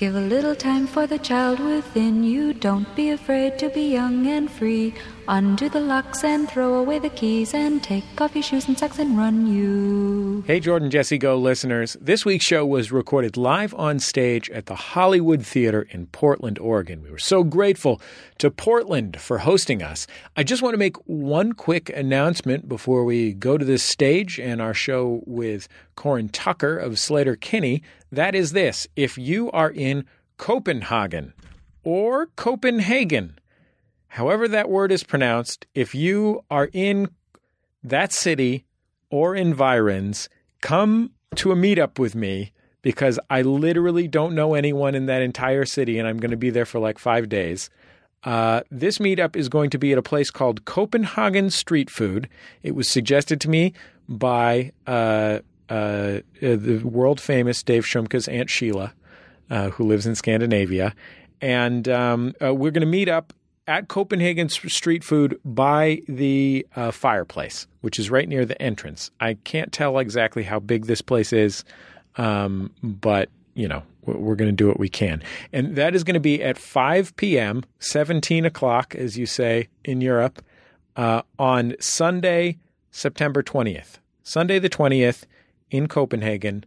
Give a little time for the child within you. Don't be afraid to be young and free. Undo the locks and throw away the keys and take off your shoes and socks and run you. Hey, Jordan Jesse Go listeners. This week's show was recorded live on stage at the Hollywood Theater in Portland, Oregon. We were so grateful to Portland for hosting us. I just want to make one quick announcement before we go to this stage and our show with Corin Tucker of Sleater-Kinney. That is this if you are in Copenhagen or Copenhagen, however that word is pronounced, if you are in that city or environs, come to a meetup with me because I literally don't know anyone in that entire city and I'm going to be there for like five days. Uh, this meetup is going to be at a place called Copenhagen Street Food. It was suggested to me by uh, uh, the world famous Dave Shumka's Aunt Sheila, uh, who lives in Scandinavia. And um, uh, we're going to meet up at Copenhagen Street Food by the uh, fireplace, which is right near the entrance. I can't tell exactly how big this place is, um, but you know we're going to do what we can, and that is going to be at 5 p.m., 17 o'clock, as you say in Europe, uh, on Sunday, September 20th. Sunday the 20th in Copenhagen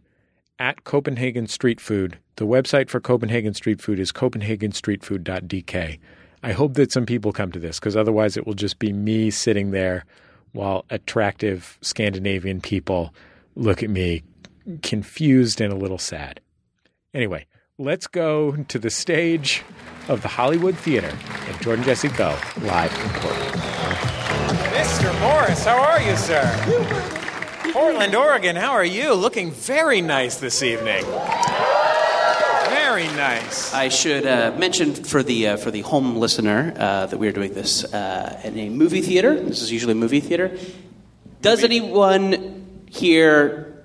at Copenhagen Street Food. The website for Copenhagen Street Food is copenhagenstreetfood.dk. I hope that some people come to this because otherwise it will just be me sitting there while attractive Scandinavian people look at me confused and a little sad. Anyway, let's go to the stage of the Hollywood Theater and Jordan Jesse Go live in Portland. Mr. Morris, how are you, sir? Portland, Oregon, how are you? Looking very nice this evening. Very nice. I should uh, mention for the uh, for the home listener uh, that we are doing this uh, in a movie theater. This is usually a movie theater. Does anyone here?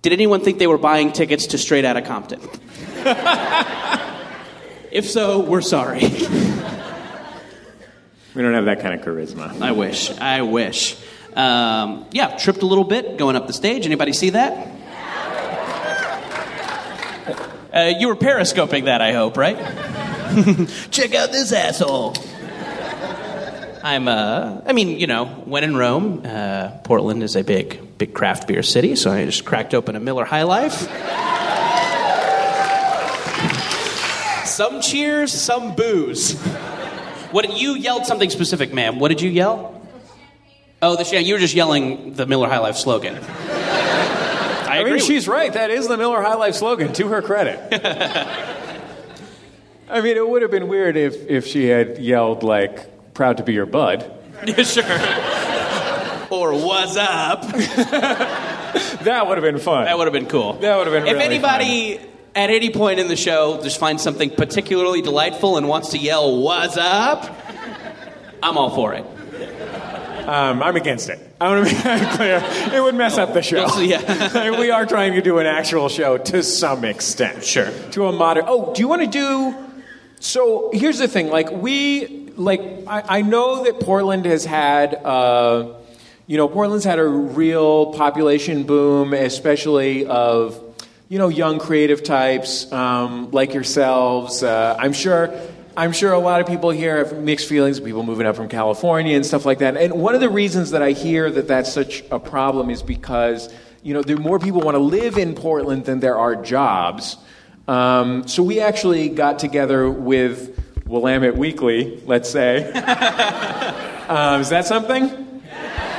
Did anyone think they were buying tickets to Straight Outta Compton? if so, we're sorry. We don't have that kind of charisma. I wish. I wish. Um, yeah, tripped a little bit going up the stage. Anybody see that? Uh, you were periscoping that, I hope, right? Check out this asshole. I'm, uh, I mean, you know, when in Rome, uh, Portland is a big, big craft beer city, so I just cracked open a Miller High Life. some cheers, some booze. What you yelled something specific, ma'am? What did you yell? Oh, the you were just yelling the Miller High Life slogan. I, I mean, she's right. That is the Miller High Life slogan, to her credit. I mean, it would have been weird if, if she had yelled, like, proud to be your bud. Yeah, sure. or what's up? That would have been fun. That would have been cool. That would have been If really anybody at any point in the show just finds something particularly delightful and wants to yell "What's up?" I'm all for it. Um, I'm against it. I want to that clear. It would mess up the show. Yeah. we are trying to do an actual show to some extent. Sure. To a modern. Oh, do you want to do? So here's the thing. Like we, like I, I know that Portland has had. Uh, you know, Portland's had a real population boom, especially of you know young creative types um, like yourselves. Uh, I'm sure. I'm sure a lot of people here have mixed feelings. People moving up from California and stuff like that. And one of the reasons that I hear that that's such a problem is because you know there more people want to live in Portland than there are jobs. Um, so we actually got together with Willamette Weekly. Let's say, um, is that something?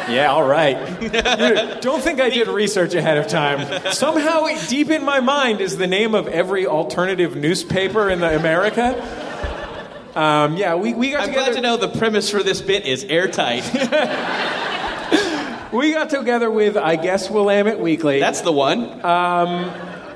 Yeah, all right. Don't think I did research ahead of time. Somehow, deep in my mind, is the name of every alternative newspaper in the America. Um, yeah, we, we got together I'm together. glad to know the premise for this bit is airtight. We got together with, I guess, Willamette Weekly. That's the one.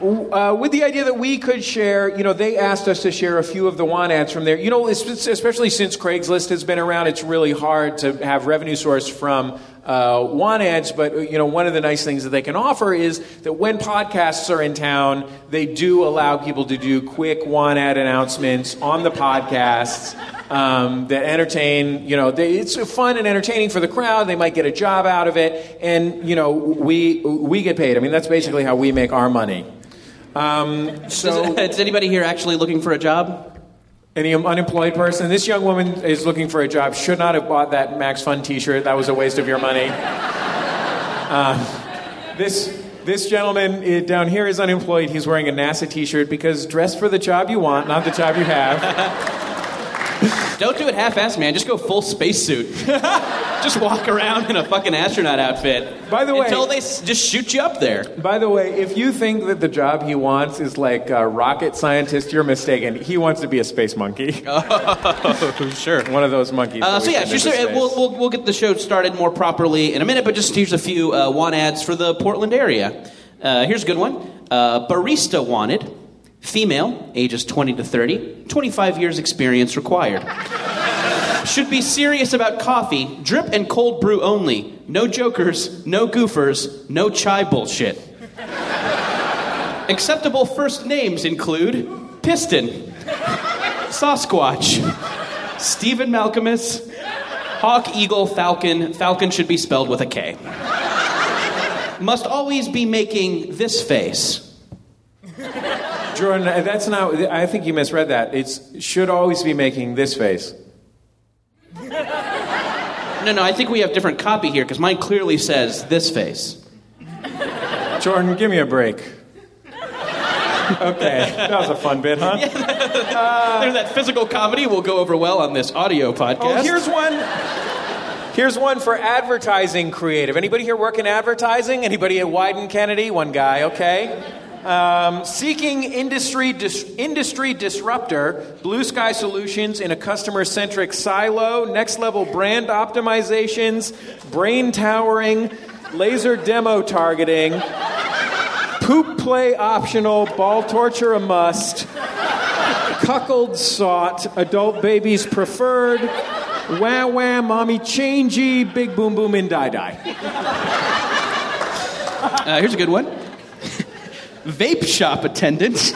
Uh, with the idea that we could share, you know, they asked us to share a few of the want ads from there. You know, especially since Craigslist has been around, it's really hard to have revenue source from uh, want ads. But, you know, one of the nice things that they can offer is that when podcasts are in town, they do allow people to do quick want ad announcements on the podcasts. Um, that entertain, you know, they, it's fun and entertaining for the crowd. They might get a job out of it, and you know, we we get paid. I mean, that's basically how we make our money. Um, so, Is anybody here actually looking for a job? any unemployed person? This young woman is looking for a job. Should not have bought that Max Fun T-shirt. That was a waste of your money. Um, this this gentleman eh, down here is unemployed. He's wearing a NASA T-shirt because dress for the job you want, not the job you have. Don't do it half-assed, man. Just go full spacesuit. just walk around in a fucking astronaut outfit. By the way- until they s- just shoot you up there. By the way, if you think that the job he wants is like a rocket scientist, you're mistaken. He wants to be a space monkey. Oh, sure. One of those monkeys. Uh, that so we yeah, send into space. we'll, we'll, we'll get the show started more properly in a minute, but just here's a few uh, want ads for the Portland area. Uh, here's a good one. Uh, barista wanted, female, ages 20 to 30, 25 years experience required. Should be serious about coffee, drip and cold brew only. No jokers, no goofers, no chai bullshit. Acceptable first names include Piston, Sasquatch, Stephen Malkmus, Hawk, Eagle, Falcon. Falcon should be spelled with a K. Must always be making this face. Jordan, uh, that's not. I think you misread that. It's should always be making this face. No, no, I think we have different copy here because mine clearly says this face. Jordan, give me a break. Okay, that was a fun bit, huh? There's that physical comedy will go over well on this audio podcast. Oh, here's one. Here's one for advertising creative. Anybody here work in advertising? Anybody at Wieden Kennedy? One guy, okay. Um, seeking industry dis- industry disruptor, Blue Sky Solutions in a customer centric silo, next level brand optimizations, brain towering, laser demo targeting, poop play optional, ball torture a must, cuckold sought, adult babies preferred, wah wah mommy changey, big boom boom in die die. Uh, here's a good one. Vape shop attendant.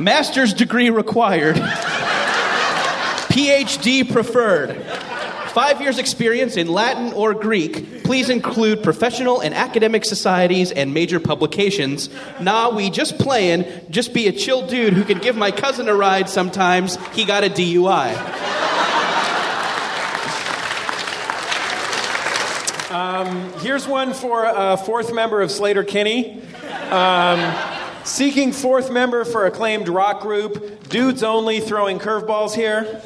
Master's degree required. PhD preferred. Five years experience in Latin or Greek. Please include professional and academic societies and major publications. Nah, we just playing. Just be a chill dude who can give my cousin a ride sometimes. He got a DUI. Um, here's one for a fourth member of Sleater-Kinney. Um, seeking fourth member for acclaimed rock group, dudes only throwing curveballs here.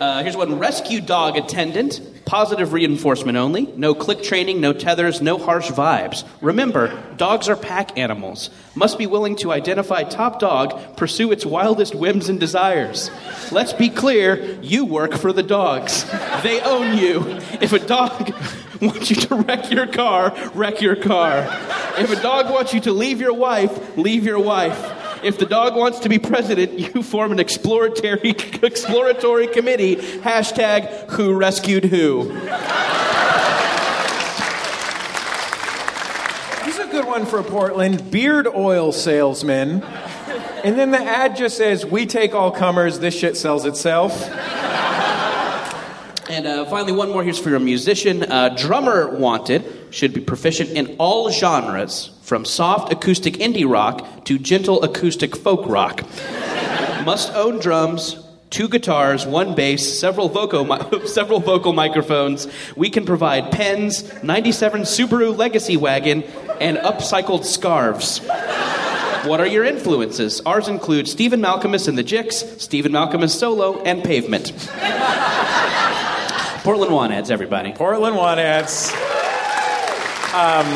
Uh, here's one rescue dog attendant. Positive reinforcement only. No click training, no tethers, no harsh vibes. Remember, dogs are pack animals. Must be willing to identify top dog, pursue its wildest whims and desires. Let's be clear you work for the dogs. They own you. If a dog wants you to wreck your car, wreck your car. If a dog wants you to leave your wife, leave your wife. If the dog wants to be president, you form an exploratory exploratory committee. Hashtag Who Rescued Who. This is a good one for Portland beard oil salesman. And then the ad just says, We take all comers, this shit sells itself. And uh, finally, one more. Here's for your musician. Uh, drummer wanted should be proficient in all genres, from soft acoustic indie rock to gentle acoustic folk rock. Must own drums, two guitars, one bass, several vocal mi- several vocal microphones. We can provide pens, 97 Subaru Legacy wagon, and upcycled scarves. What are your influences? Ours include Stephen Malkmus and the Jicks, Stephen Malkmus solo, and Pavement. Portland ads, everybody. Portland ads. Um,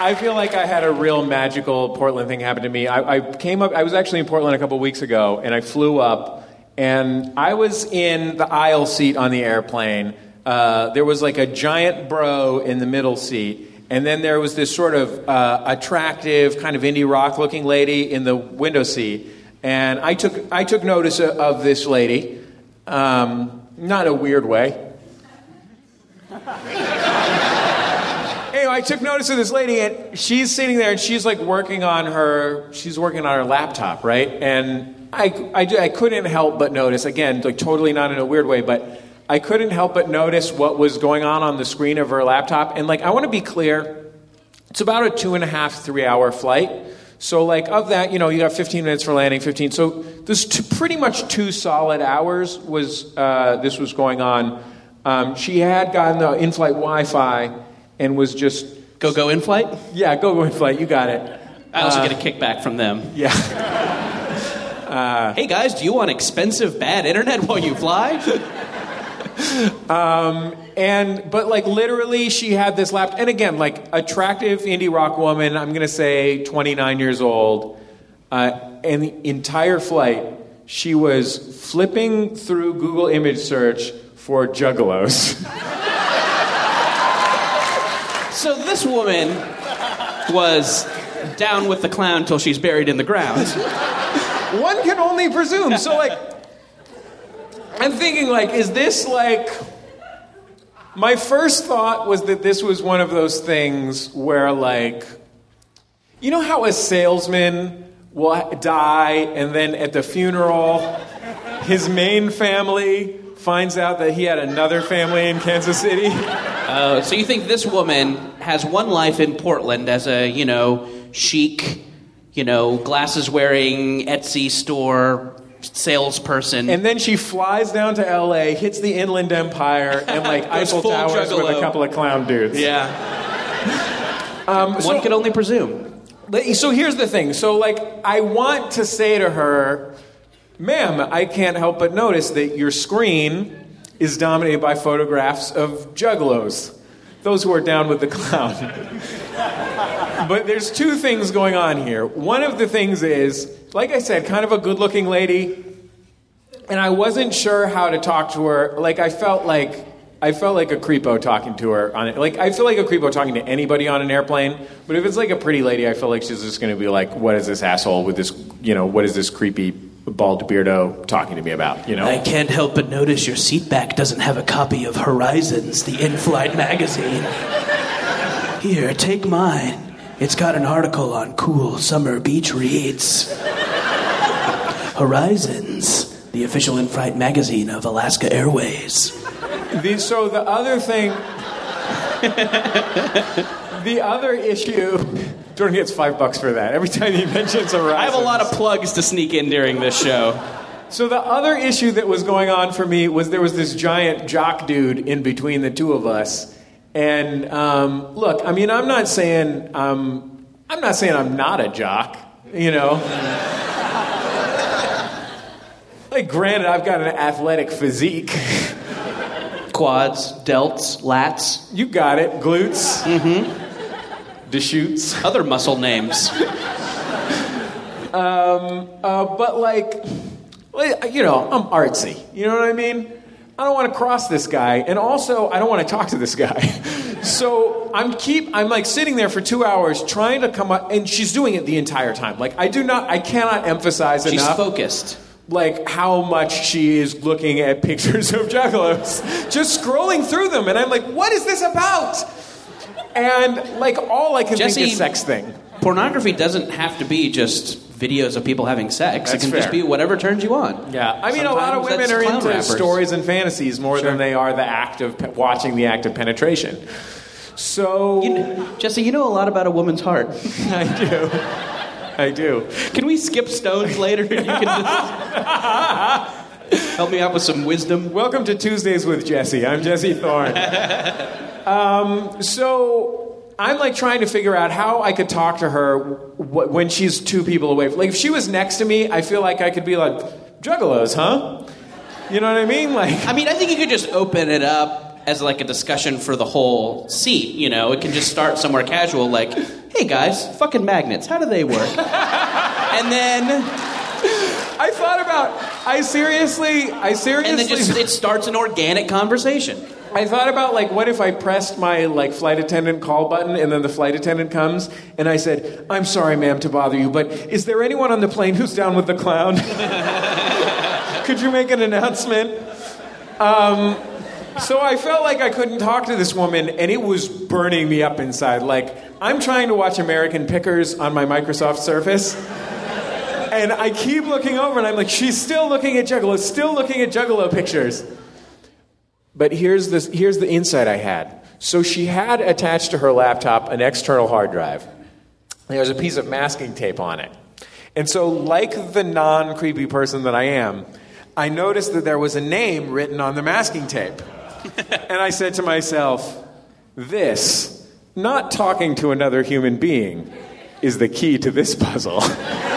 I feel like I had a real magical Portland thing happen to me. I, I came up, I was actually in Portland a couple weeks ago, and I flew up, and I was in the aisle seat on the airplane. Uh, there was like a giant bro in the middle seat, and then there was this sort of uh, attractive, kind of indie rock looking lady in the window seat. And I took, I took notice of this lady, um, not a weird way. anyway, I took notice of this lady, and she's sitting there, and she's like working on her. She's working on her laptop, right? And I, I, I couldn't help but notice again, like totally not in a weird way, but I couldn't help but notice what was going on on the screen of her laptop. And like, I want to be clear, it's about a two and a half, three hour flight. So, like, of that, you know, you got 15 minutes for landing, 15. So, this t- pretty much two solid hours was uh, this was going on. Um, she had gotten the in-flight Wi-Fi and was just Go go in flight. yeah, go go in flight. You got it. I also get a kickback from them. Yeah. Hey guys, do you want expensive bad internet while you fly? And but like literally, she had this lap. And again, like attractive indie rock woman. I'm gonna say 29 years old. Uh, and the entire flight, she was flipping through Google image search for juggalos. so this woman was down with the clown till she's buried in the ground. One can only presume. So like, I'm thinking like, is this like? My first thought was that this was one of those things where like, you know how a salesman will die and then at the funeral, his main family finds out that he had another family in Kansas City. Uh, so you think this woman has one life in Portland as a, you know, chic, you know, glasses wearing Etsy store salesperson. And then she flies down to LA, hits the Inland Empire, and like Eiffel Towers with a couple of clown dudes. yeah. Um, One so- could only presume. So here's the thing. So, like, I want to say to her, ma'am, I can't help but notice that your screen is dominated by photographs of juggalos, those who are down with the clown. but there's two things going on here. One of the things is, like I said, kind of a good looking lady, and I wasn't sure how to talk to her. Like, I felt like. I felt like a creepo talking to her on it. Like I feel like a creepo talking to anybody on an airplane. But if it's like a pretty lady, I feel like she's just going to be like, "What is this asshole with this? You know, what is this creepy bald beardo talking to me about?" You know. I can't help but notice your seat back doesn't have a copy of Horizons, the in flight magazine. Here, take mine. It's got an article on cool summer beach reads. Horizons, the official in flight magazine of Alaska Airways. The, so the other thing, the other issue, Jordan gets five bucks for that every time he mentions Horizons. I have a lot of plugs to sneak in during this show. So the other issue that was going on for me was there was this giant jock dude in between the two of us, and um, look, I mean, I'm not saying um, I'm not saying I'm not a jock, you know. like, granted, I've got an athletic physique. Quads, delts, lats, You got it, glutes, mm-hmm. Deschutes. other muscle names. Uh, but like, you know, I'm artsy. You know what I mean? I don't want to cross this guy, and also I don't want to talk to this guy. so I'm keep I'm like sitting there for two hours trying to come up, and she's doing it the entire time. Like I do not, I cannot emphasize enough. She's enough. focused. like how much she is looking at pictures of juggalos, just scrolling through them, and I'm like, what is this about? And like all I can Jesse- think is sex thing. Pornography doesn't have to be just videos of people having sex. That's it can just be whatever turns you on. Yeah, I mean, a lot of women are into rappers. stories and fantasies more Sure. than they are the act of pe- watching the act of penetration. So You kn- Jesse, you know a lot about a woman's heart. I do, I do. Can we skip stones later? and You can just help me out with some wisdom. Welcome to Tuesdays with Jesse. I'm Jesse Thorne. um, so I'm like trying to figure out how I could talk to her w- when she's two people away. Like if she was next to me, I feel like I could be like, "Juggalos, huh?" You know what I mean? Like. I mean, I think you could just open it up as like a discussion for the whole seat. You know, it can just start somewhere casual, like, "Hey guys, fucking magnets, how do they work?" and then, I thought about. I seriously. I seriously. and then just it starts an organic conversation. I thought about like, what if I pressed my like flight attendant call button, and then the flight attendant comes, and I said, "I'm sorry, ma'am, to bother you, but is there anyone on the plane who's down with the clown? Could you make an announcement?" Um, so I felt like I couldn't talk to this woman, and it was burning me up inside. Like I'm trying to watch American Pickers on my Microsoft Surface. And I keep looking over, and I'm like, she's still looking at Juggalo, still looking at Juggalo pictures. But here's, this, here's the insight I had. So she had attached to her laptop an external hard drive. There was a piece of masking tape on it. And so, like the non creepy person that I am, I noticed that there was a name written on the masking tape. and I said to myself, this, not talking to another human being, is the key to this puzzle.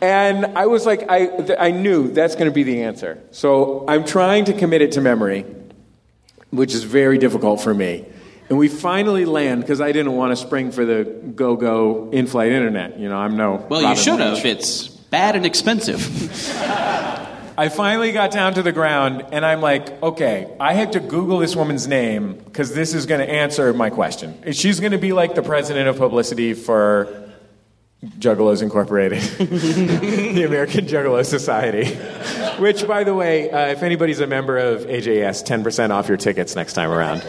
and I was like, I, I knew that's going to be the answer. So I'm trying to commit it to memory, which is very difficult for me. And we finally land because I didn't want to spring for the go go in flight internet. You know, I'm no. Well, you should have. It's bad and expensive. I finally got down to the ground and I'm like, okay, I have to Google this woman's name because this is going to answer my question. She's going to be like the president of publicity for Juggalos Incorporated, the American Juggalo Society. Which, by the way, uh, if anybody's a member of AJS, 10% off your tickets next time around.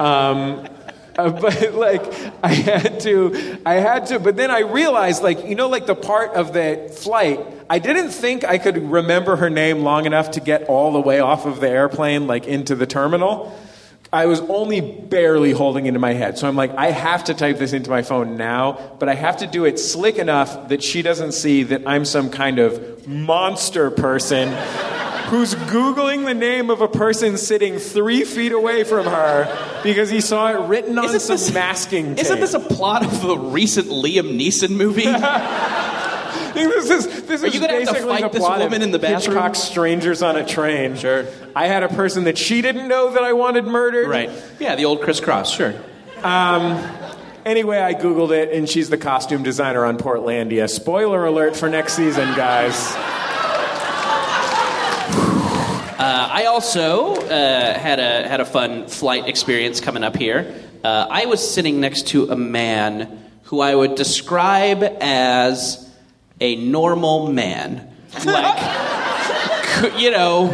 Um, uh, but like I had to, I had to. But then I realized, like you know, like the part of the flight, I didn't think I could remember her name long enough to get all the way off of the airplane, like into the terminal. I was only barely holding it in my head. So I'm like, I have to type this into my phone now, but I have to do it slick enough that she doesn't see that I'm some kind of monster person who's Googling the name of a person sitting three feet away from her because he saw it written on Isn't some this- masking tape. Isn't this a plot of the recent Liam Neeson movie? this is, this Are is you gonna have to basically fight the this plot woman of in the bathroom? Hitchcock's Strangers on a Train. Sure. I had a person that she didn't know that I wanted murdered. right. Yeah, the old crisscross, sure. Anyway, I Googled it, and she's the costume designer on Portlandia. Spoiler alert for next season, guys. Uh, I also uh, had a had a fun flight experience coming up here. Uh, I was sitting next to a man who I would describe as a normal man, like you know,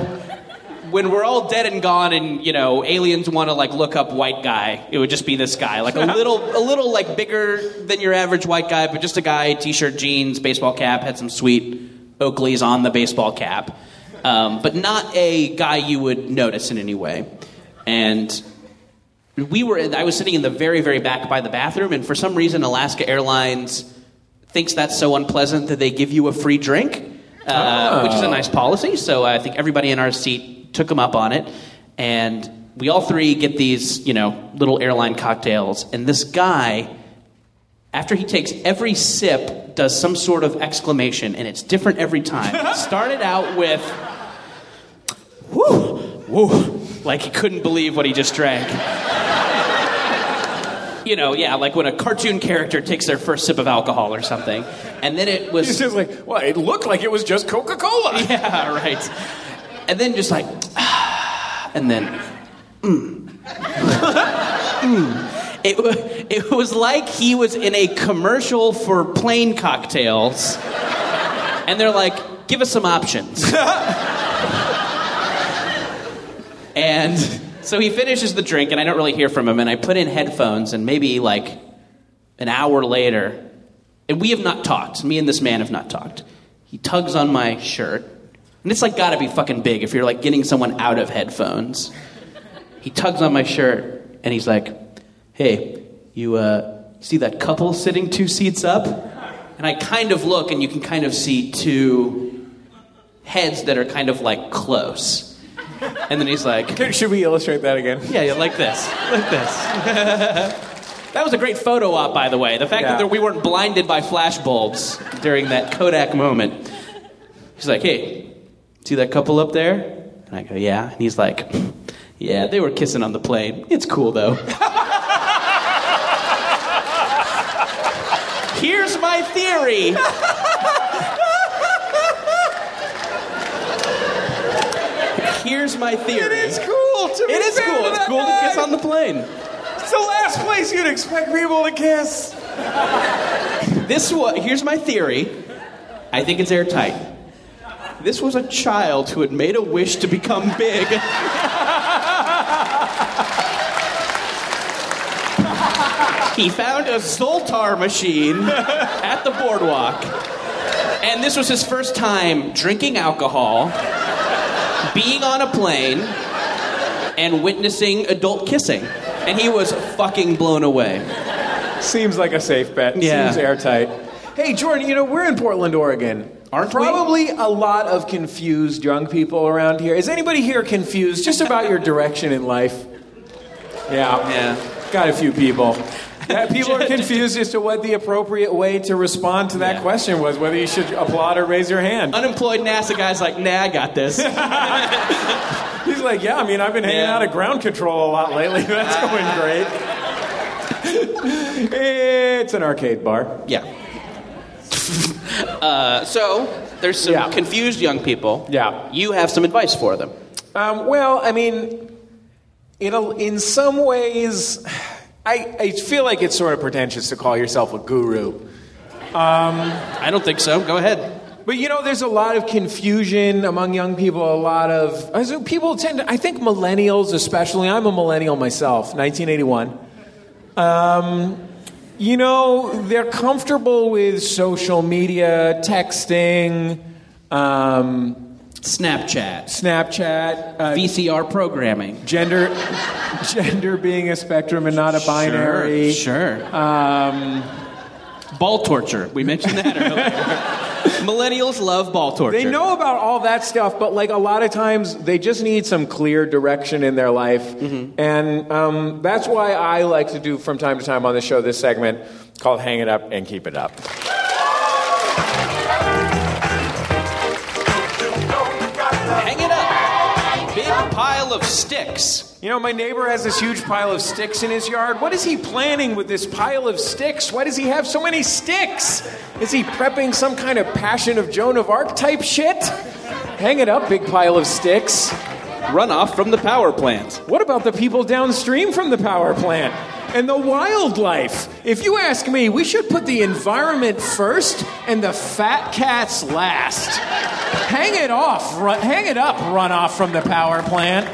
when we're all dead and gone, and you know, aliens want to like look up white guy, it would just be this guy, like a little a little like bigger than your average white guy, but just a guy, t-shirt, jeans, baseball cap, had some sweet Oakleys on the baseball cap um, but not a guy you would notice in any way. And we were, I was sitting in the very, very back by the bathroom, and for some reason, Alaska Airlines thinks that's so unpleasant that they give you a free drink, uh, which is a nice policy. So I think everybody in our seat took them up on it, and we all three get these, you know, little airline cocktails, and this guy after he takes every sip, does some sort of exclamation, and it's different every time. Started out with, whoo, whoo, like he couldn't believe what he just drank. You know, yeah, like when a cartoon character takes their first sip of alcohol or something. And then it It's was, just like, well, it looked like it was just Coca Cola. yeah, right. And then just like, and then, mm. Mm. It, it was like he was in a commercial for plain cocktails, and they're like, "Give us some options." and so he finishes the drink, and I don't really hear from him. And I put in headphones, and maybe like an hour later, and we have not talked. Me and this man have not talked. He tugs on my shirt, and it's like got to be fucking big if you're like getting someone out of headphones. He tugs on my shirt, and he's like, "Hey, you uh, see that couple sitting two seats up?" And I kind of look, and you can kind of see two heads that are kind of like close. And then he's like, Should we illustrate that again? yeah, yeah, like this, like this. that was a great photo op, by the way. The fact Yeah. that we weren't blinded by flash bulbs during that Kodak moment. He's like, "Hey, see that couple up there?" And I go, "Yeah." And he's like, "Yeah, they were kissing on the plane. It's cool though." Here's my theory. Here's my theory. It is cool to be It is cool. It's cool to kiss on the plane. It's the last place you'd expect people to kiss. This was here's my theory. I think it's airtight. This was a child who had made a wish to become big. he found a Zoltar machine at the boardwalk. And this was his first time drinking alcohol, being on a plane and witnessing adult kissing. And he was fucking blown away. Seems like a safe bet. Yeah. Seems airtight. Hey, Jordan, you know, we're in Portland, Oregon. Aren't we? Probably a lot of confused young people around here. Is anybody here confused just about your direction in life? Yeah. Yeah. Got a few people. People are confused as to what the appropriate way to respond to that Yeah. question was, whether you should applaud or raise your hand. Unemployed NASA guy's like, nah, I got this. He's like, yeah, I mean, I've been hanging Yeah. out at ground control a lot lately. That's going great. it's an arcade bar. Yeah. uh, so there's some Yeah. confused young people. Yeah. You have some advice for them. Um, well, I mean, in, a, in some ways, I, I feel like it's sort of pretentious to call yourself a guru. I don't think so. Go ahead. But you know, there's a lot of confusion among young people. A lot of I people tend to. I think millennials, especially. I'm a millennial myself, 1981. Um, you know, they're comfortable with social media, texting, um, Snapchat, Snapchat, uh, VCR programming. gender, gender being a spectrum and not a binary. Sure. sure. Um, ball torture. We mentioned that earlier. Millennials love ball torture. They know about all that stuff, but like a lot of times, they just need some clear direction in their life, and um, that's why I like to do from time to time on the show this segment called "Hang It Up and Keep It Up." Pile of sticks. You know, my neighbor has this huge pile of sticks in his yard. What is he planning with this pile of sticks? Why does he have so many sticks? Is he prepping some kind of Passion of Joan of Arc type shit? Hang it up, big pile of sticks. Runoff from the power plant. What about the people downstream from the power plant? And the wildlife. If you ask me, we should put the environment first and the fat cats last. Hang it off, run, hang it up, runoff from the power plant.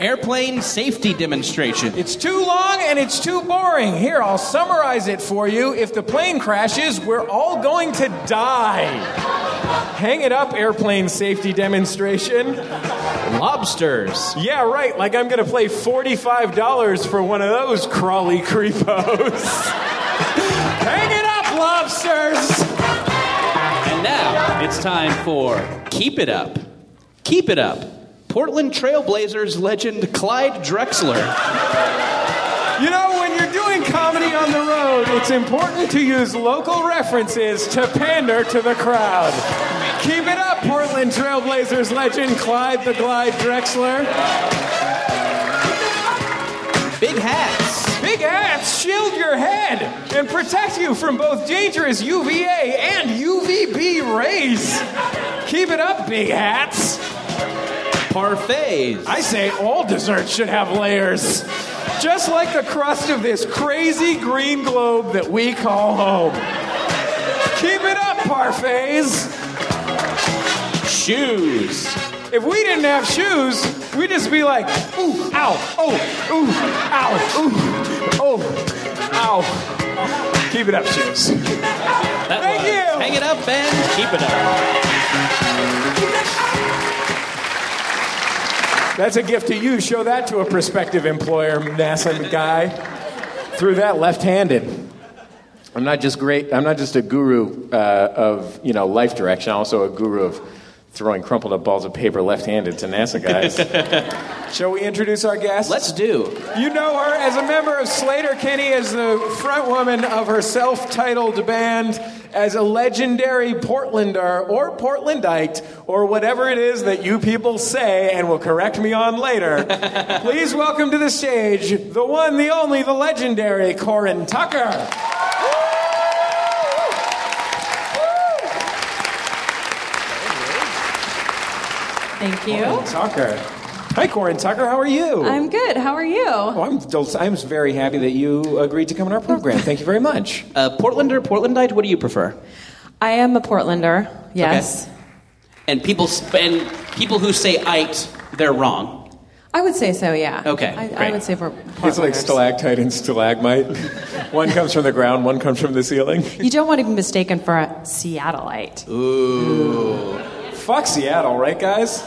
Airplane safety demonstration. It's too long and it's too boring. Here, I'll summarize it for you. If the plane crashes, we're all going to die. Hang it up, airplane safety demonstration. Lobsters. Yeah, right. Like I'm going to play $45 for one of those crawly creepos. Hang it up, lobsters! And now it's time for Keep It Up. Keep It Up. Portland Trailblazers legend Clyde Drexler. You know, on the road, it's important to use local references to pander to the crowd. Keep it up, Portland Trailblazers legend Clyde the Glide Drexler. Big hats. Big hats shield your head and protect you from both dangerous UVA and UVB rays. Keep it up, big hats. Parfaits. I say all desserts should have layers. Just like the crust of this crazy green globe that we call home. Keep it up, parfaits. Shoes. If we didn't have shoes, we'd just be like, ooh, ow, oh, ooh, ow, ooh, oh, ow. Keep it up, shoes. That Thank was you. Hang it up and keep it up. That's a gift to you. Show that to a prospective employer, NASA guy. Through that left-handed. I'm not just great. I'm not just a guru uh, of you know life direction. I'm also a guru of throwing crumpled up balls of paper left-handed to NASA guys. Shall we introduce our guest? Let's do. You know her as a member of Sleater-Kinney, as the frontwoman of her self titled band, as a legendary Portlander or Portlandite, or whatever it is that you people say and will correct me on later. Please welcome to the stage the one, the only, the legendary Corin Tucker. Thank you. Tucker. Hi, Corin Tucker. How are you? I'm good. How are you? Oh, I'm, del- I'm very happy that you agreed to come on our program. Thank you very much. Uh, Portlander, Portlandite, what do you prefer? I am a Portlander. Yes. And people sp- and people who say "ite," they're wrong. I would say so, yeah. Okay, I, I great. would say for Portlanders. It's like stalactite and stalagmite. one comes from the ground, one comes from the ceiling. You don't want to be mistaken for a Seattleite. Ooh. Fuck Seattle, right, guys?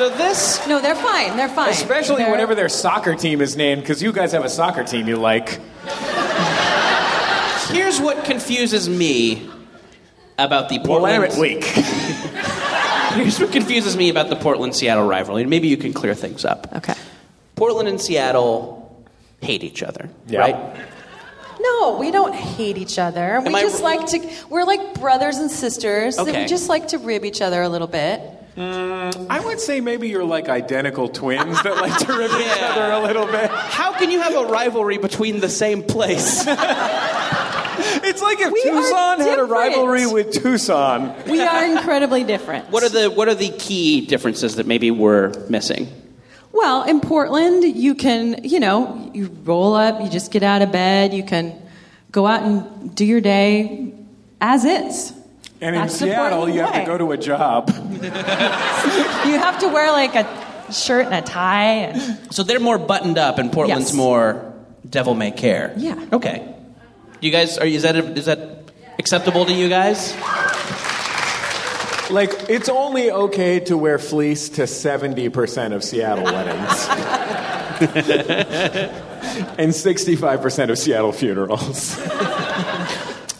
So this No, they're fine. They're fine. Especially They're- whenever their soccer team is named, because you guys have a soccer team you like. here's what confuses me about the Portland. Willamette Week. Here's what confuses me about the Portland Seattle rivalry, and maybe you can clear things up. Okay. Portland and Seattle hate each other, Yeah. right? No, we don't hate each other. we I... just like to. We're like brothers and sisters. and Okay. We just like to rib each other a little bit. Mm, I would say maybe you're like identical twins that like to rip each other a little bit. How can you have a rivalry between the same place? It's like if We are Tucson had a different. rivalry with Tucson. We are incredibly different. what are the What are the key differences that maybe we're missing? Well, in Portland, you can, you know, you roll up, you just get out of bed, you can go out and do your day as is. And in That's the Seattle, you have to way. go to a job. You have to wear like a shirt and a tie. And, So they're more buttoned up, and Portland's Yes. more devil may care. Yeah. Okay. You guys are is that is that acceptable to you guys? Like, it's only okay to wear fleece to 70% of Seattle weddings. and 65% of Seattle funerals.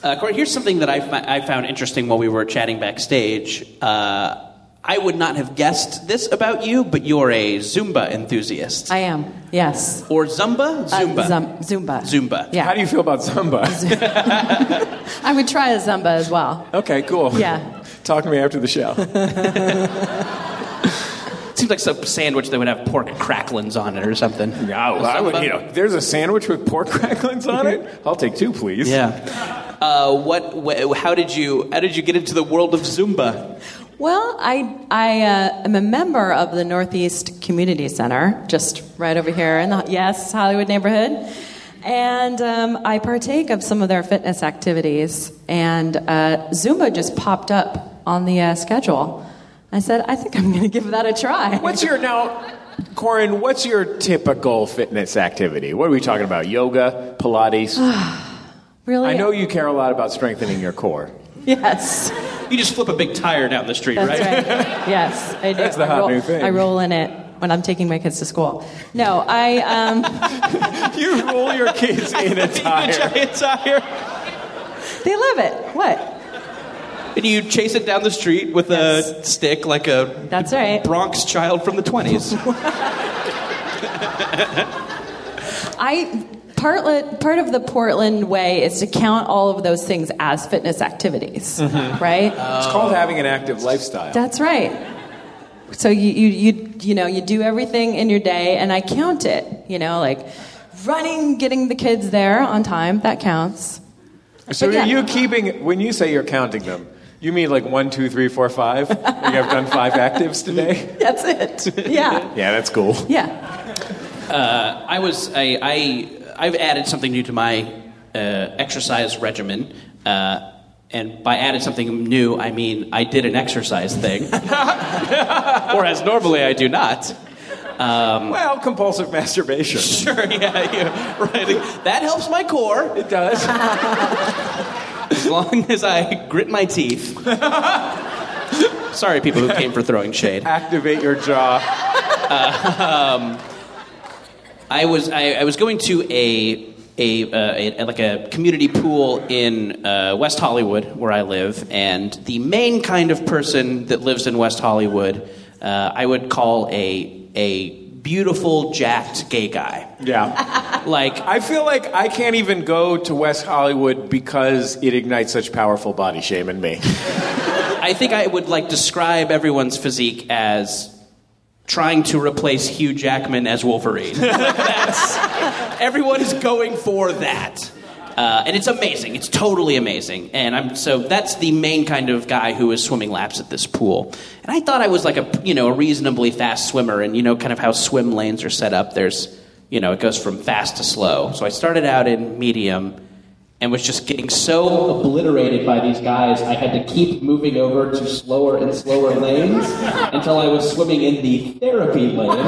Uh, Corey, here's something that I, fi- I found interesting while we were chatting backstage. Uh, I would not have guessed this about you, but you're a Zumba enthusiast. I am, yes. or Zumba? Uh, Zumba. zum- Zumba. Zumba. Yeah. How do you feel about Zumba? I would try a Zumba as well. Okay, cool. Yeah. Talk to me after the show. Seems like some sandwich that would have pork cracklins on it or something. No, I would, you know, there's a sandwich with pork cracklings on it. I'll take two, please. Yeah. Uh, what? Wh- how did you? How did you get into the world of Zumba? Well, I, I uh, am a member of the Northeast Community Center, just right over here in the yes Hollywood neighborhood, and um, I partake of some of their fitness activities. And uh, Zumba just popped up on the uh, schedule. I said, I think I'm going to give that a try. What's your now, Corin? What's your typical fitness activity? What are we talking about? Yoga, Pilates. really? I know you care a lot about strengthening your core. Yes, You just flip a big tire down the street, that's right? right. Yes, I do. That's the I hot roll, new thing. I roll in it when I'm taking my kids to school. No, I. Um, You roll your kids in a tire. Giant tire. they love it. What? And you chase it down the street with a stick like a That's right. Bronx child from the 20s. I part part of the Portland way is to count all of those things as fitness activities, Mm-hmm. right? It's called having an active lifestyle. That's right. So you, you you you know you do everything in your day, and I count it. You know, like running, getting the kids there on time. That counts. So But yeah. are you keeping when you say you're counting them? You mean like one, two, three, four, five? you have done five actives today? That's it. Yeah. Yeah, that's cool. Yeah. I was I, I I've added something new to my uh, exercise regimen, uh, and by added something new, I mean I did an exercise thing, whereas normally I do not. Well, compulsive masturbation. Sure, yeah, yeah, right. That helps my core It does. as long as I grit my teeth. Sorry, people who came for throwing shade. Activate your jaw. I was I, I was going to a a, uh, a like a community pool in uh, West Hollywood where I live, and the main kind of person that lives in West Hollywood, uh, I would call a a beautiful jacked gay guy. Yeah. Like I feel like I can't even go to West Hollywood because it ignites such powerful body shame in me. I think I would like describe everyone's physique as trying to replace Hugh Jackman as Wolverine. That's, everyone is going for that. Uh, and it's amazing. It's totally amazing. And I'm so that's the main kind of guy who is swimming laps at this pool. And I thought I was like a you know a reasonably fast swimmer, and you know kind of how swim lanes are set up. There's you know it goes from fast to slow. So I started out in medium, and was just getting so obliterated by these guys, I had to keep moving over to slower and slower lanes until I was swimming in the therapy lane,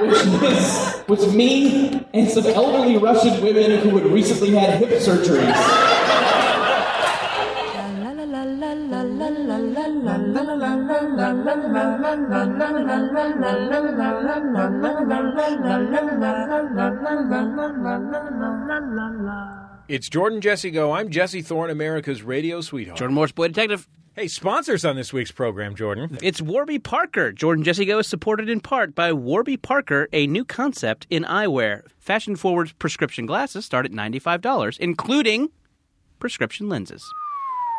which was, was me and some elderly Russian women who had recently had hip surgeries. It's Jordan Jesse Go. I'm Jesse Thorne, America's radio sweetheart. Jordan Morris, boy detective. Hey, sponsors on this week's program, Jordan. It's Warby Parker. Jordan Jesse Go is supported in part by Warby Parker, a new concept in eyewear. Fashion forward prescription glasses start at $95, including prescription lenses.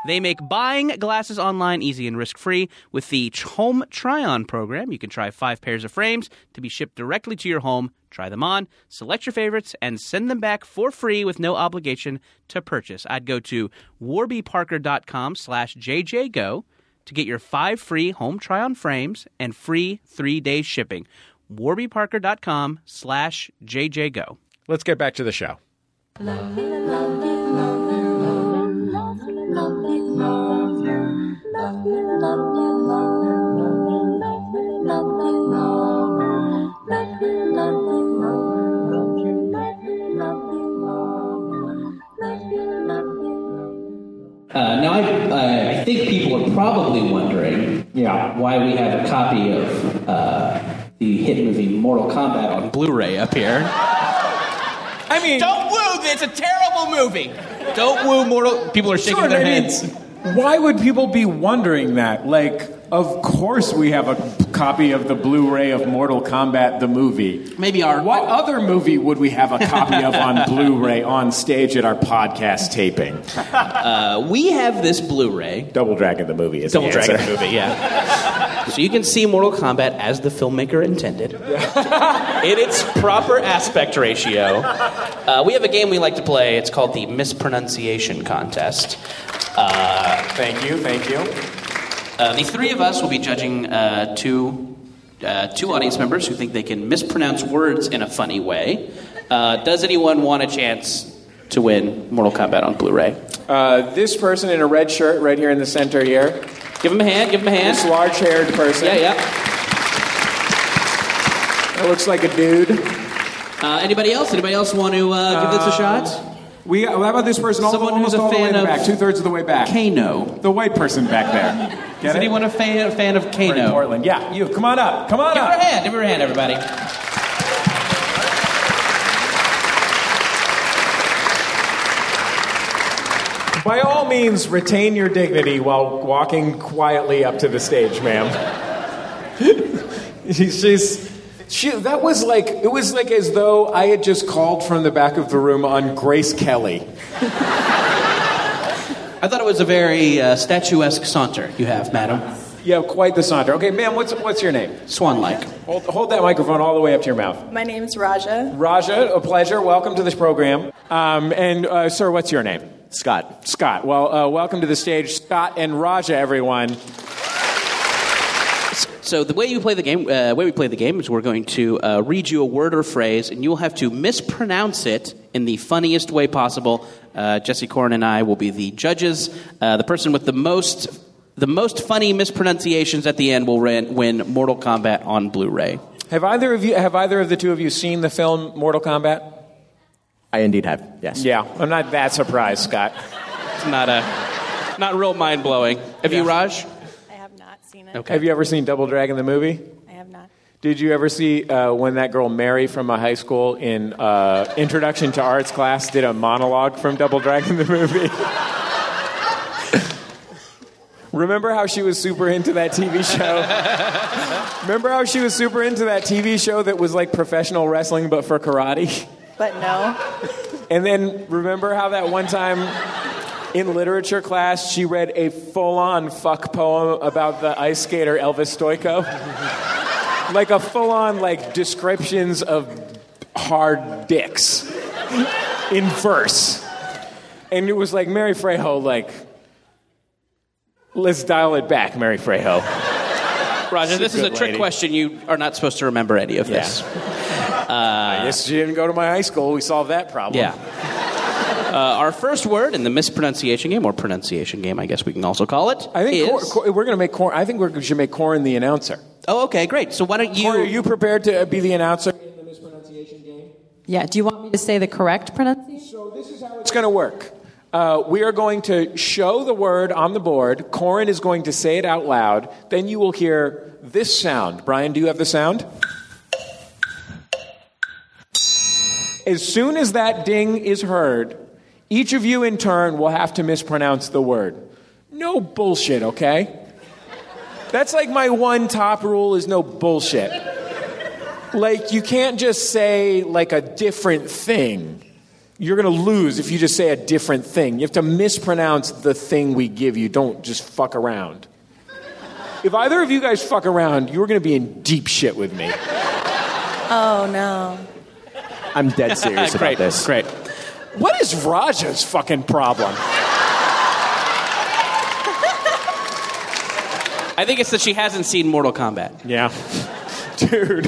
They make buying glasses online easy and risk free. With the Home Try On program, you can try five pairs of frames to be shipped directly to your home. Try them on, select your favorites, and send them back for free with no obligation to purchase. I'd go to warbyparker.com slash jjgo to get your five free home try on frames and free three day shipping. warbyparker.com slash jjgo. Let's get back to the show. Uh, now, I, I think people are probably wondering Yeah. why we have a copy of uh, the hit movie Mortal Kombat on Blu-ray up here. I mean, Don't woo! It's a terrible movie. Don't woo Mortal. People are shaking Sure, their I mean, heads. Why would people be wondering that? Like, of course we have a copy of the Blu-ray of Mortal Kombat the movie. Maybe our- What other movie would we have a copy of on Blu-ray on stage at our podcast taping? Uh, we have this Blu-ray. Double Dragon the movie is Double the Dragon answer. movie, yeah. so you can see Mortal Kombat as the filmmaker intended, in its proper aspect ratio. Uh, we have a game we like to play. It's called the Mispronunciation Contest. Uh, Thank you, thank you. Uh, the three of us will be judging uh, two, uh, two audience members who think they can mispronounce words in a funny way. Uh, does anyone want a chance to win Mortal Kombat on Blu-ray? Uh, this person in a red shirt right here in the center here, Give him a hand. Give him a hand. this large-haired person. Yeah, yeah. That looks like a dude. Uh, anybody else? Anybody else want to uh, give this a shot? We, how about this person all, Someone almost who's a all the way fan in the of back, two-thirds of the way back? Kano. The white person back there. Get Is it? anyone a fan, a fan of We're in Kano? Portland. Yeah, you. Come on up. Come on up. Give her a hand. Give her a hand, everybody. By all means, retain your dignity while walking quietly up to the stage, ma'am. She's just. She, that was like it was like as though I had just called from the back of the room on Grace Kelly. I thought it was a very uh, statuesque saunter you have, madam. Yeah, quite the saunter. Okay, ma'am, what's what's your name? Swan-like. Hold, hold that microphone all the way up to your mouth. My name's Raja. Raja, a pleasure. Welcome to this program. Um, and uh, sir, what's your name? Scott. Scott. Well, uh, welcome to the stage, Scott and Raja, everyone. So the way you play the game, uh, way we play the game is we're going to uh, read you a word or phrase, and you'll have to mispronounce it in the funniest way possible. Uh, Jesse Corin and I will be the judges. Uh, the person with the most, the most funny mispronunciations at the end will win, win Mortal Kombat on Blu-ray. Have either of you, have either of the two of you seen the film Mortal Kombat? I indeed have, yes. Yeah, I'm not that surprised, Scott. It's not a, not real mind blowing. Have you, Raj? I have it. Okay. Have you ever seen Double Dragon the movie? I have not. Did you ever see uh, when that girl Mary from my high school in uh, Introduction to Arts class did a monologue from Double Dragon the movie? Remember how she was super into that TV show? Remember how she was super into that TV show that was like professional wrestling but for karate? But no. And then remember how that one time in literature class she read a full on fuck poem about the ice skater Elvis Stojko? like a full on like descriptions of hard dicks in verse. And it was like Mary Frejo, like, let's dial it back, Mary Frejo. Roger, this is a trick lady. question. You are not supposed to remember any of this. I guess she didn't go to my high school. We solved that problem. Yeah. Uh, our first word in the mispronunciation game, or pronunciation game, I guess we can also call it. I think is- Cor- Cor- we're going to make Corin. I think we should make Corin the announcer. Oh, okay, great. So why don't you? Corey, are you prepared to be the announcer? In the mispronunciation game? Yeah. Do you want me to say the correct pronunciation? So this is how it's going to work. Uh, we are going to show the word on the board. Corin is going to say it out loud. Then you will hear this sound. Brian, do you have the sound? As soon as that ding is heard, each of you in turn will have to mispronounce the word. No bullshit, okay? That's like my one top rule is no bullshit. Like, you can't just say like a different thing. You're going to lose if you just say a different thing. You have to mispronounce the thing we give you. Don't just fuck around. If either of you guys fuck around, you're going to be in deep shit with me. Oh no. I'm dead serious about great, this. great. What is Raja's fucking problem? I think it's that she hasn't seen Mortal Kombat. Yeah. Dude,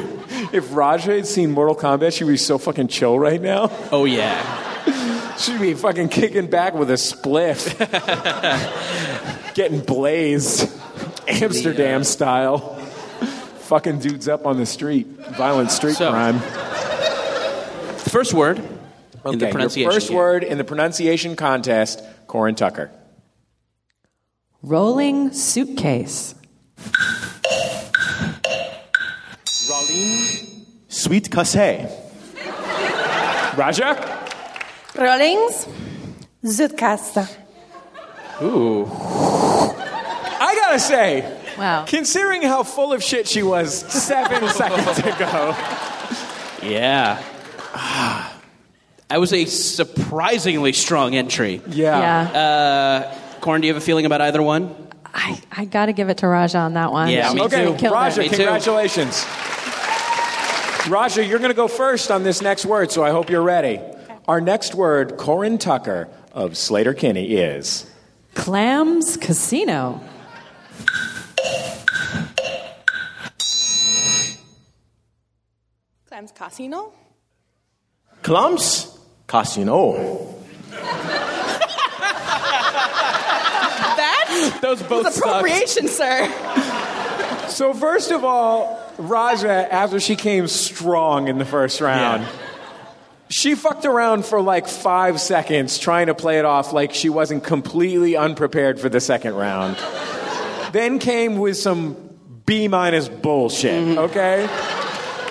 if Raja had seen Mortal Kombat, she'd be so fucking chill right now. Oh yeah. She'd be fucking kicking back with a spliff. Getting blazed. Amsterdam uh, style. Fucking dudes up on the street. Violent street So, crime. First word in Okay, the your first game. word in the pronunciation contest, Corin Tucker. Rolling suitcase. Rolling sweet casse. Raja? Rollings. Zutkasta. Ooh. I gotta say, Wow. considering how full of shit she was seven seconds ago, Yeah. Ah. I was a surprisingly strong entry. yeah. Yeah. Uh, Corin, do you have a feeling about either one? I, I got to give it to Raja on that one. Yeah, me okay, too. Killed Raja, her. Me too. congratulations. Raja, you're going to go first on this next word, so I hope you're ready. Our next word, Corin Tucker of Sleater-Kinney, is Clams Casino. Clams Casino. Clams casino. That's Those both appropriation, sir. So, first of all, Raja, after she came strong in the first round, she fucked around for like five seconds trying to play it off like she wasn't completely unprepared for the second round. then came with some B minus bullshit, mm-hmm. okay?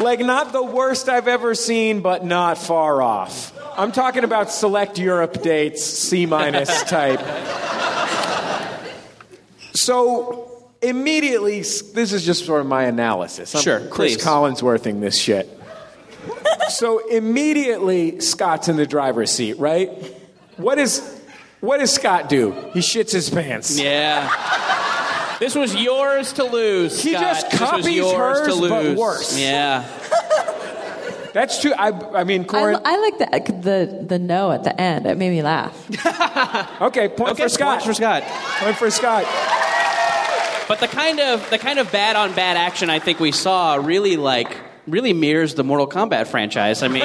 Like, not the worst I've ever seen, but not far off. I'm talking about select Europe dates, C minus type. So immediately, this is just sort of my analysis. I'm Sure, Chris please. Collinsworthing this shit. so immediately, Scott's in the driver's seat, right? What is what does Scott do? He shits his pants. Yeah. This was yours to lose. He Scott. just This was copies yours hers, to but lose. worse. Yeah. That's true. I, I mean, I, Corin. I like the, the the no at the end. It made me laugh. okay, point Okay, for Scott. points for Scott. Point for Scott. But the kind of the kind of bad on bad action I think we saw really like really mirrors the Mortal Kombat franchise. I mean,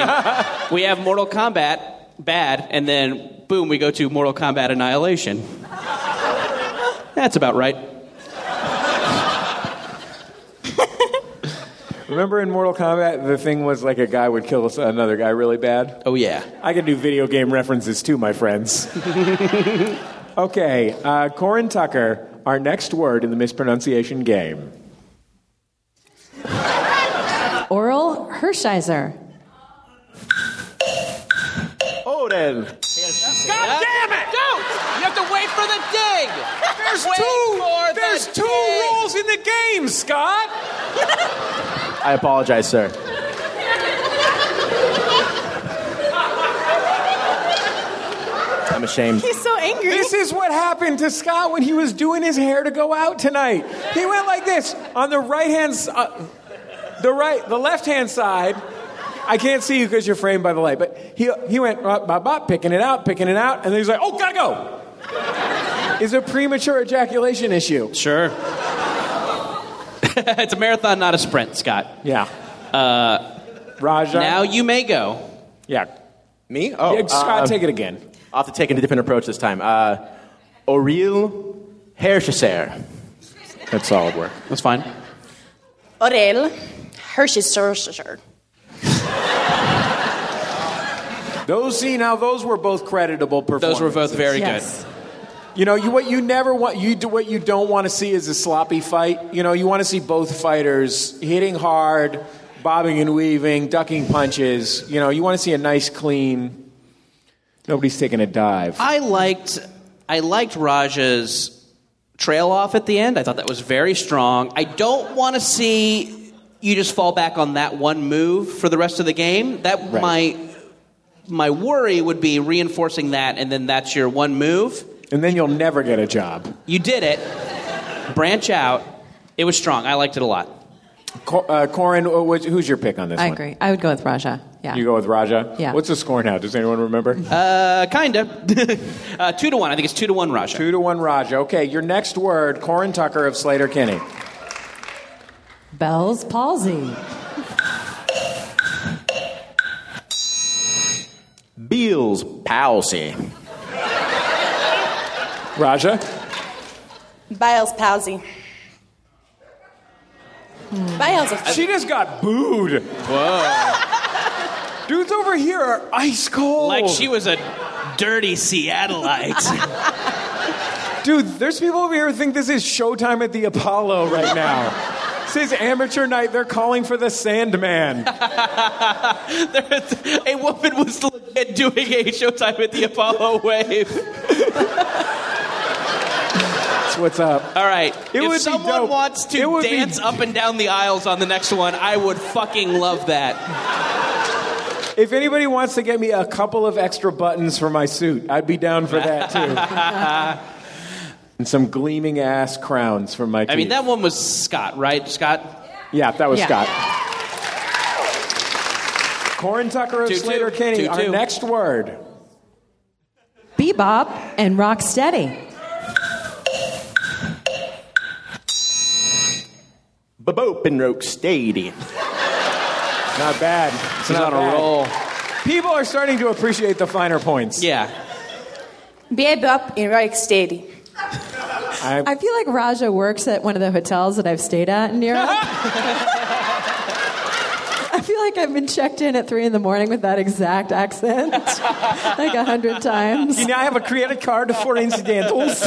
we have Mortal Kombat bad, and then boom, we go to Mortal Kombat Annihilation. That's about right. Remember in Mortal Kombat, the thing was like a guy would kill another guy really bad? Oh yeah. I can do video game references too, my friends. okay, uh, Corin Tucker, our next word in the mispronunciation game. Orel Hershiser. Orel. God damn it! Don't! You have to wait for the dig. There's Wait two. for the There's two dig. rules in the game, Scott. I apologize, sir. I'm ashamed. He's so angry. This is what happened to Scott when he was doing his hair to go out tonight. He went like this on the right hand, uh, the right, the left hand side. I can't see you because you're framed by the light, but he he went bop, bop, bop, picking it out, picking it out, and then he's like, "Oh, gotta go." Is a premature ejaculation issue? Sure. it's a marathon, not a sprint, Scott. Yeah. Uh, Raja. Now you may go. yeah. Me? Oh, yeah Scott, uh, take it again. I'll have to take a different approach this time. Uh, Oril Hersheyser. That's solid work. That's fine. Orel. Hershey's Sorcerer. Those see now those were both creditable performances. Those were both very Yes. You know, you what you never want you do what you don't want to see is a sloppy fight. You know, you want to see both fighters hitting hard, bobbing and weaving, ducking punches. You know, you want to see a nice clean. Nobody's taking a dive. I liked I liked Raja's trail off at the end. I thought that was very strong. I don't want to see you just fall back on that one move for the rest of the game. That Right. my my worry would be reinforcing that and then that's your one move. And then you'll never get a job. You did it. Branch out. It was strong. I liked it a lot. Cor- uh, Corin, who's your pick on this I one? agree. I would go with Raja. Yeah. You go with Raja? Yeah. What's the score now? Does anyone remember? Uh, kinda. uh, two to one. I think it's two to one. Raja. Two to one Raja. Okay, your next word, Corin Tucker of Sleater-Kinney. Bell's palsy. Beals palsy. Raja? Biles palsy. Biles of She just got booed. Whoa. Dudes over here are ice cold. Like she was a dirty Seattleite. Dude, there's people over here who think this is showtime at the Apollo right now. this is amateur night. They're calling for the Sandman. a woman was doing a Showtime at the Apollo wave. That's what's up. All right. It would be if someone dope. wants It to would be- dance up and down the aisles on the next one, I would fucking love that. If anybody wants to get me a couple of extra buttons for my suit, I'd be down for that too. and some gleaming ass crowns for my teeth. I mean, that one was Scott, right? Scott? Yeah, that was Yeah. Scott. Corin Tucker of Two, two. Sleater-Kinney. Two, Our two. next word. Bebop and Rocksteady. Babope and Roke Stady. Not bad. It's He's not on a roll. People are starting to appreciate the finer points. Yeah. Bebop in Royal Steady. I, I feel like Raja works at one of the hotels that I've stayed at in Europe. I feel like I've been checked in at three in the morning with that exact accent, like a hundred times. you now I have a credit card for incidentals.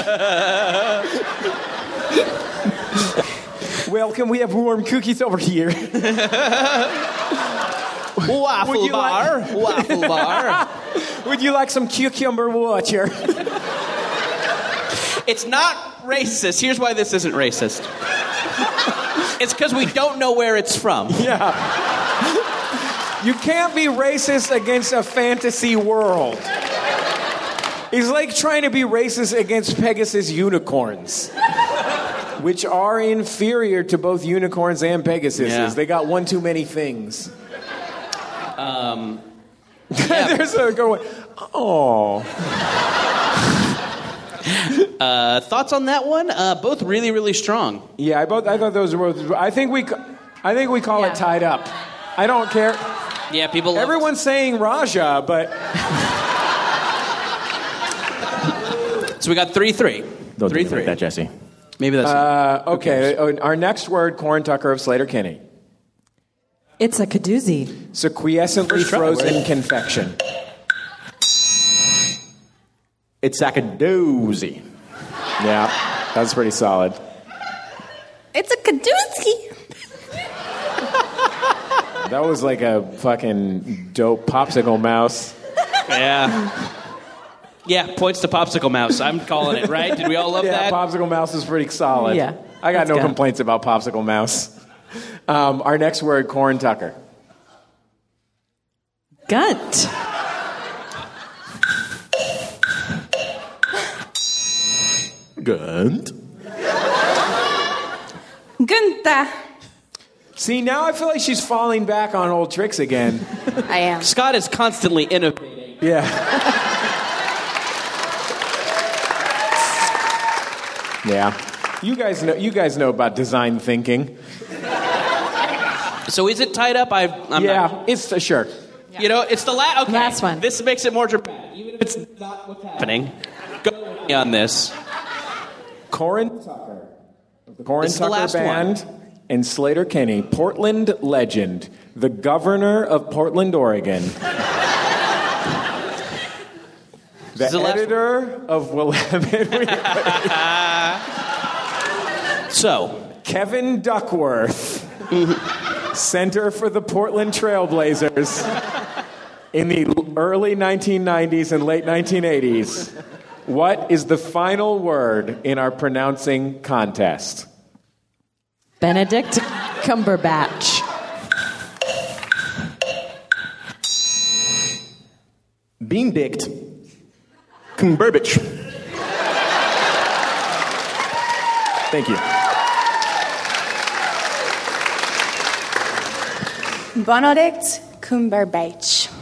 Welcome. We have warm cookies over here. Waffle you bar. Waffle bar. Would you like some cucumber water? It's not racist. Here's why this isn't racist. It's because we don't know where it's from. Yeah. You can't be racist against a fantasy world. It's like trying to be racist against Pegasus unicorns, which are inferior to both unicorns and Pegasuses. Yeah. They got one too many things. Um, There's a good one. Oh. uh, thoughts on that one? Uh, both really, really strong. Yeah, I, both, I thought those were both. I think we, I think we call Yeah. it tied up. I don't care. Yeah, people. Loved, Everyone's saying Raja, but So we got three, three. Don't three, three. like that, Jesse. Maybe that's. uh, okay. uh, Our next word, Corin Tucker of Sleater-Kinney. It's a kadoozy. Sequiescently First try, frozen right? confection. It's Sacadoozy. Yeah, that's pretty solid. It's a kadoozy. That was like a fucking dope popsicle mouse. yeah. Yeah, points to Popsicle Mouse. I'm calling it, right? Did we all love Yeah, that? popsicle mouse is pretty solid. Yeah, I got that's no good. complaints about popsicle mouse. Um, our next word, Corin Tucker. Gunt. Good. Gunta. See, now I feel like she's falling back on old tricks again. I am. Scott is constantly innovating. Yeah. Yeah. You guys know. You guys know about design thinking. So is it tied up? I, I'm yeah, not. it's uh, sure. You know, it's the last. Okay, Last one. This makes it more dramatic, even if it's not what's happening. Go with me on this. Corin Tucker, the Corin This is the Tucker last Band, and Sleater-Kinney, Portland legend, the governor of Portland, Oregon. The the editor of Willamette Weekly, So, Kevin Duckworth, Center for the Portland Trailblazers in the early 1990s and late 1980s. What is the final word in our pronouncing contest? Benedict Cumberbatch. Benedict Cumberbatch. Thank you. Benedict Cumberbatch.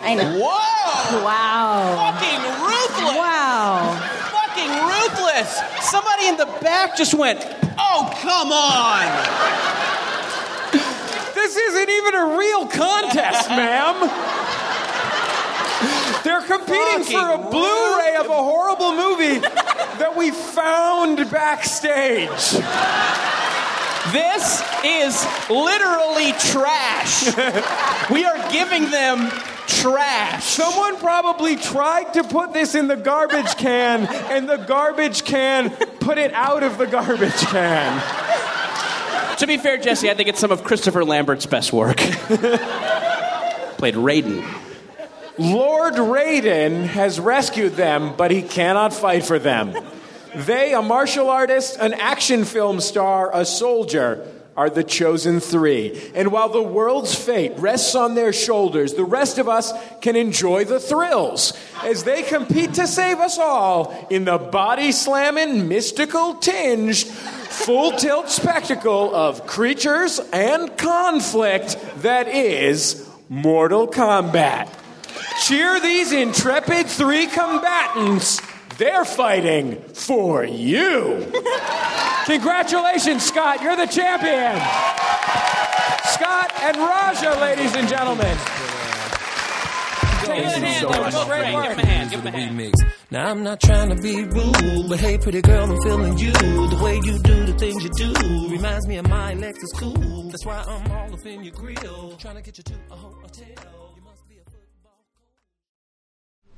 I know. whoa! Wow. Fucking ruthless! Wow. Fucking ruthless! Somebody in the back just went, oh, come on! This isn't even a real contest, ma'am. Competing for a Blu ray of a horrible movie that we found backstage. This is literally trash. we are giving them trash. Someone probably tried to put this in the garbage can, and the garbage can put it out of the garbage can. To be fair, Jesse, I think it's some of Christopher Lambert's best work. Played Raiden. Lord Raiden has rescued them, but he cannot fight for them. They, a martial artist, an action film star, a soldier, are the chosen three. And while the world's fate rests on their shoulders, the rest of us can enjoy the thrills as they compete to save us all in the body slamming, mystical tinged, full tilt spectacle of creatures and conflict that is Mortal Kombat. Cheer these intrepid three combatants. They're fighting for you. Congratulations, Scott. You're the champion. Scott and Raja, ladies and gentlemen. Take Give it him a hand, easy, they're boys. both Great great. work. Give him a hand, give him a hand. Now I'm not trying to be rude, but hey, pretty girl, I'm feeling you. The way you do the things you do reminds me of my Lexus cool. That's why I'm all up in your grill, trying to get you to a hotel.